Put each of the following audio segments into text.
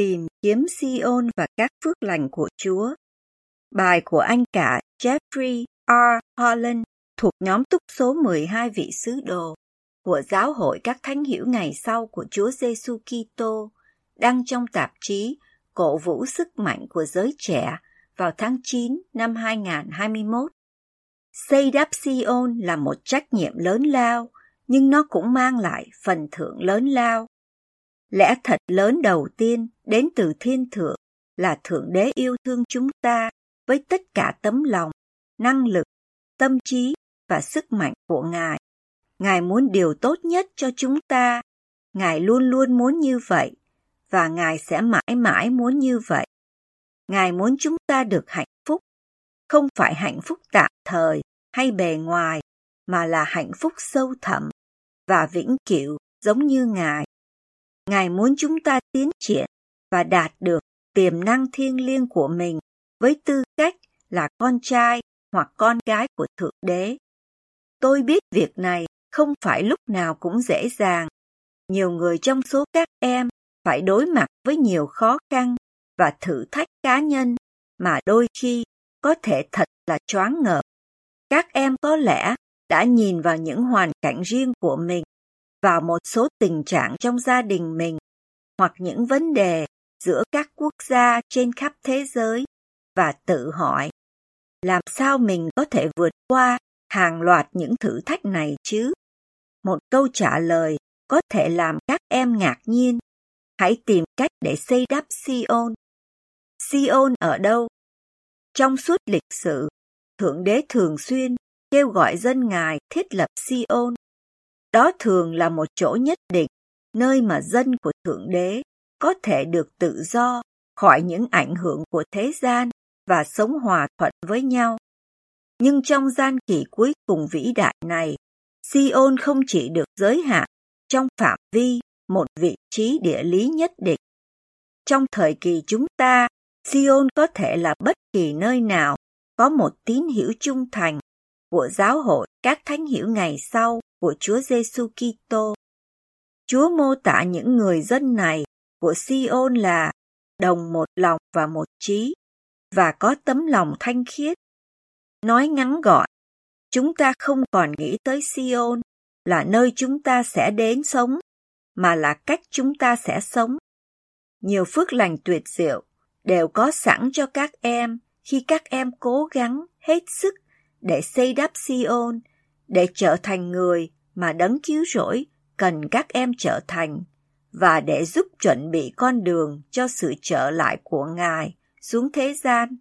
Tìm kiếm Sion và các phước lành của Chúa. Bài của anh cả Jeffrey R. Holland thuộc nhóm túc số 12 vị sứ đồ của Giáo hội các thánh hiểu ngày sau của Chúa Giêsu Kitô đăng trong tạp chí Cổ vũ sức mạnh của giới trẻ vào tháng 9 năm 2021. Xây đắp Sion là một trách nhiệm lớn lao, nhưng nó cũng mang lại phần thưởng lớn lao. Lẽ thật lớn đầu tiên đến từ thiên thượng là Thượng Đế yêu thương chúng ta với tất cả tấm lòng, năng lực, tâm trí và sức mạnh của Ngài. Ngài muốn điều tốt nhất cho chúng ta. Ngài luôn luôn muốn như vậy và Ngài sẽ mãi mãi muốn như vậy. Ngài muốn chúng ta được hạnh phúc, không phải hạnh phúc tạm thời hay bề ngoài, mà là hạnh phúc sâu thẳm và vĩnh cửu giống như Ngài. Ngài muốn chúng ta tiến triển và đạt được tiềm năng thiêng liêng của mình với tư cách là con trai hoặc con gái của Thượng Đế. Tôi biết việc này không phải lúc nào cũng dễ dàng. Nhiều người trong số các em phải đối mặt với nhiều khó khăn và thử thách cá nhân mà đôi khi có thể thật là choáng ngợp. Các em có lẽ đã nhìn vào những hoàn cảnh riêng của mình, vào một số tình trạng trong gia đình mình hoặc những vấn đề giữa các quốc gia trên khắp thế giới và tự hỏi làm sao mình có thể vượt qua hàng loạt những thử thách này chứ một câu trả lời có thể làm các em ngạc nhiên hãy tìm cách để xây đắp Sion. Sion ở đâu? Trong suốt lịch sử, Thượng Đế thường xuyên kêu gọi dân Ngài thiết lập Sion đó thường là một chỗ nhất định, nơi mà dân của Thượng Đế có thể được tự do khỏi những ảnh hưởng của thế gian và sống hòa thuận với nhau. Nhưng trong gian kỳ cuối cùng vĩ đại này, Sion không chỉ được giới hạn trong phạm vi một vị trí địa lý nhất định. Trong thời kỳ chúng ta, Sion có thể là bất kỳ nơi nào có một tín hữu trung thành của giáo hội các thánh hiểu ngày sau của Chúa Giêsu Kitô. Chúa mô tả những người dân này của Sion là đồng một lòng và một trí và có tấm lòng thanh khiết. Nói ngắn gọn, chúng ta không còn nghĩ tới Sion là nơi chúng ta sẽ đến sống, mà là cách chúng ta sẽ sống. Nhiều phước lành tuyệt diệu đều có sẵn cho các em khi các em cố gắng hết sức để xây đắp Sion để trở thành người mà đấng cứu rỗi cần các em trở thành và để giúp chuẩn bị con đường cho sự trở lại của Ngài xuống thế gian.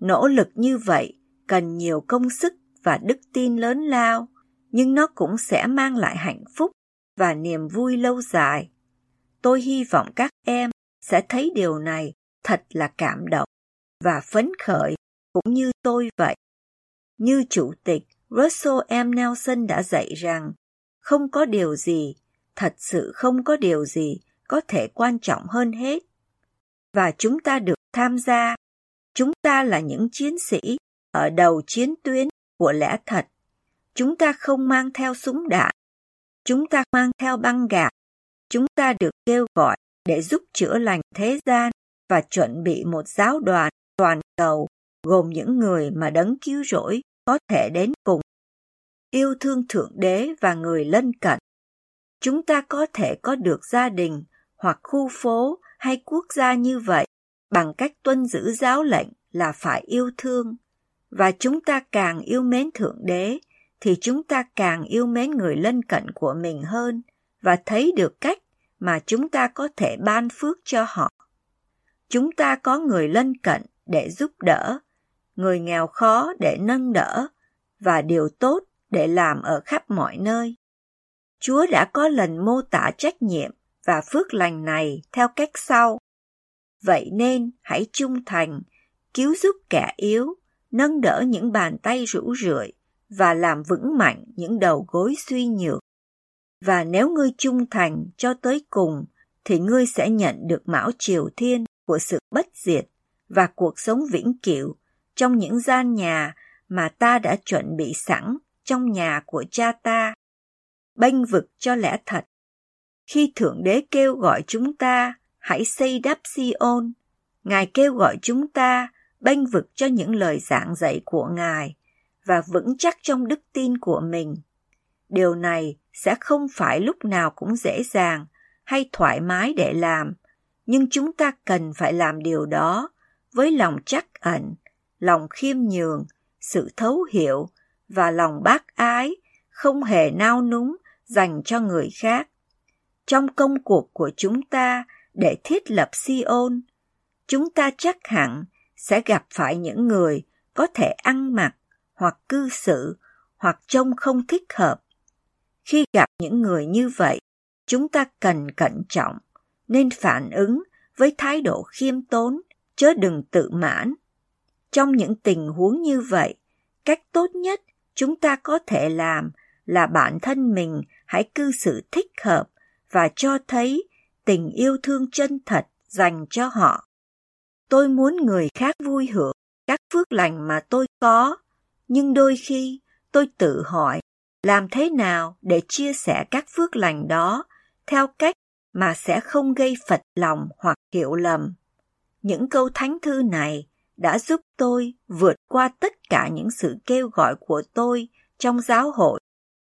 Nỗ lực như vậy cần nhiều công sức và đức tin lớn lao, nhưng nó cũng sẽ mang lại hạnh phúc và niềm vui lâu dài. Tôi hy vọng các em sẽ thấy điều này thật là cảm động và phấn khởi cũng như tôi vậy. Như chủ tịch Russell M. Nelson đã dạy rằng không có điều gì, thật sự không có điều gì có thể quan trọng hơn hết. Và chúng ta được tham gia, chúng ta là những chiến sĩ ở đầu chiến tuyến của lẽ thật. Chúng ta không mang theo súng đạn, chúng ta mang theo băng gạc. Chúng ta được kêu gọi để giúp chữa lành thế gian và chuẩn bị một giáo đoàn toàn cầu gồm những người mà đấng cứu rỗi có thể đến cùng. Yêu thương Thượng Đế và người lân cận. Chúng ta có thể có được gia đình hoặc khu phố hay quốc gia như vậy bằng cách tuân giữ giáo lệnh là phải yêu thương. Và chúng ta càng yêu mến Thượng Đế, thì chúng ta càng yêu mến người lân cận của mình hơn và thấy được cách mà chúng ta có thể ban phước cho họ. Chúng ta có người lân cận để giúp đỡ, người nghèo khó để nâng đỡ và điều tốt để làm ở khắp mọi nơi. Chúa đã có lần mô tả trách nhiệm và phước lành này theo cách sau. Vậy nên hãy trung thành, cứu giúp kẻ yếu, nâng đỡ những bàn tay rũ rượi và làm vững mạnh những đầu gối suy nhược. Và nếu ngươi trung thành cho tới cùng, thì ngươi sẽ nhận được mão triều thiên của sự bất diệt và cuộc sống vĩnh cửu trong những gian nhà mà ta đã chuẩn bị sẵn trong nhà của cha ta. Bênh vực cho lẽ thật. Khi Thượng Đế kêu gọi chúng ta, hãy xây đắp Sion. Ngài kêu gọi chúng ta bênh vực cho những lời giảng dạy của Ngài và vững chắc trong đức tin của mình. Điều này sẽ không phải lúc nào cũng dễ dàng hay thoải mái để làm, nhưng chúng ta cần phải làm điều đó với lòng chắc ẩn, lòng khiêm nhường, sự thấu hiểu và lòng bác ái, không hề nao núng dành cho người khác. Trong công cuộc của chúng ta để thiết lập Sion, chúng ta chắc hẳn sẽ gặp phải những người có thể ăn mặc hoặc cư xử hoặc trông không thích hợp. Khi gặp những người như vậy, chúng ta cần cẩn trọng, nên phản ứng với thái độ khiêm tốn, chớ đừng tự mãn. Trong những tình huống như vậy, cách tốt nhất chúng ta có thể làm là bản thân mình hãy cư xử thích hợp và cho thấy tình yêu thương chân thật dành cho họ. Tôi muốn người khác vui hưởng các phước lành mà tôi có, nhưng đôi khi tôi tự hỏi làm thế nào để chia sẻ các phước lành đó theo cách mà sẽ không gây phật lòng hoặc hiểu lầm. Những câu thánh thư này đã giúp tôi vượt qua tất cả những sự kêu gọi của tôi trong giáo hội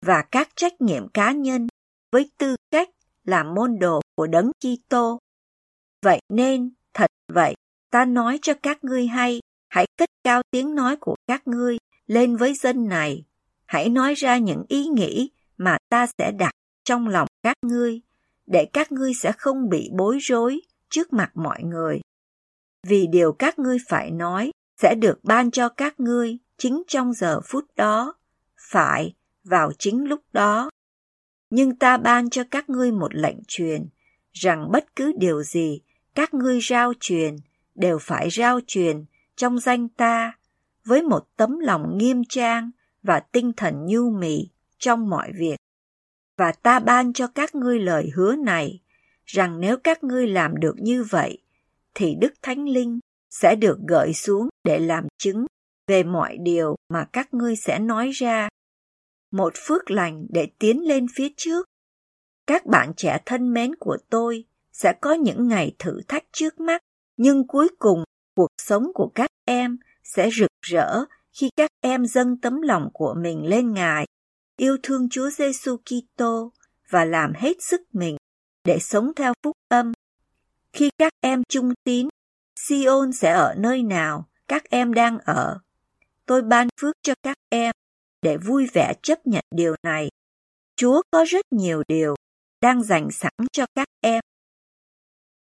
và các trách nhiệm cá nhân với tư cách là môn đồ của đấng Kitô. Vậy nên, thật vậy, ta nói cho các ngươi hay, hãy cất cao tiếng nói của các ngươi lên với dân này. Hãy nói ra những ý nghĩ mà ta sẽ đặt trong lòng các ngươi, để các ngươi sẽ không bị bối rối trước mặt mọi người. Vì điều các ngươi phải nói sẽ được ban cho các ngươi chính trong giờ phút đó, phải vào chính lúc đó. Nhưng ta ban cho các ngươi một lệnh truyền, rằng bất cứ điều gì các ngươi giao truyền đều phải giao truyền trong danh ta với một tấm lòng nghiêm trang và tinh thần nhu mì trong mọi việc. Và ta ban cho các ngươi lời hứa này, rằng nếu các ngươi làm được như vậy, thì Đức Thánh Linh sẽ được gợi xuống để làm chứng về mọi điều mà các ngươi sẽ nói ra. Một phước lành để tiến lên phía trước. Các bạn trẻ thân mến của tôi sẽ có những ngày thử thách trước mắt, nhưng cuối cùng cuộc sống của các em sẽ rực rỡ khi các em dâng tấm lòng của mình lên Ngài, yêu thương Chúa Giêsu Kitô và làm hết sức mình để sống theo phúc âm. Khi các em trung tín, Sion sẽ ở nơi nào các em đang ở. Tôi ban phước cho các em để vui vẻ chấp nhận điều này. Chúa có rất nhiều điều đang dành sẵn cho các em.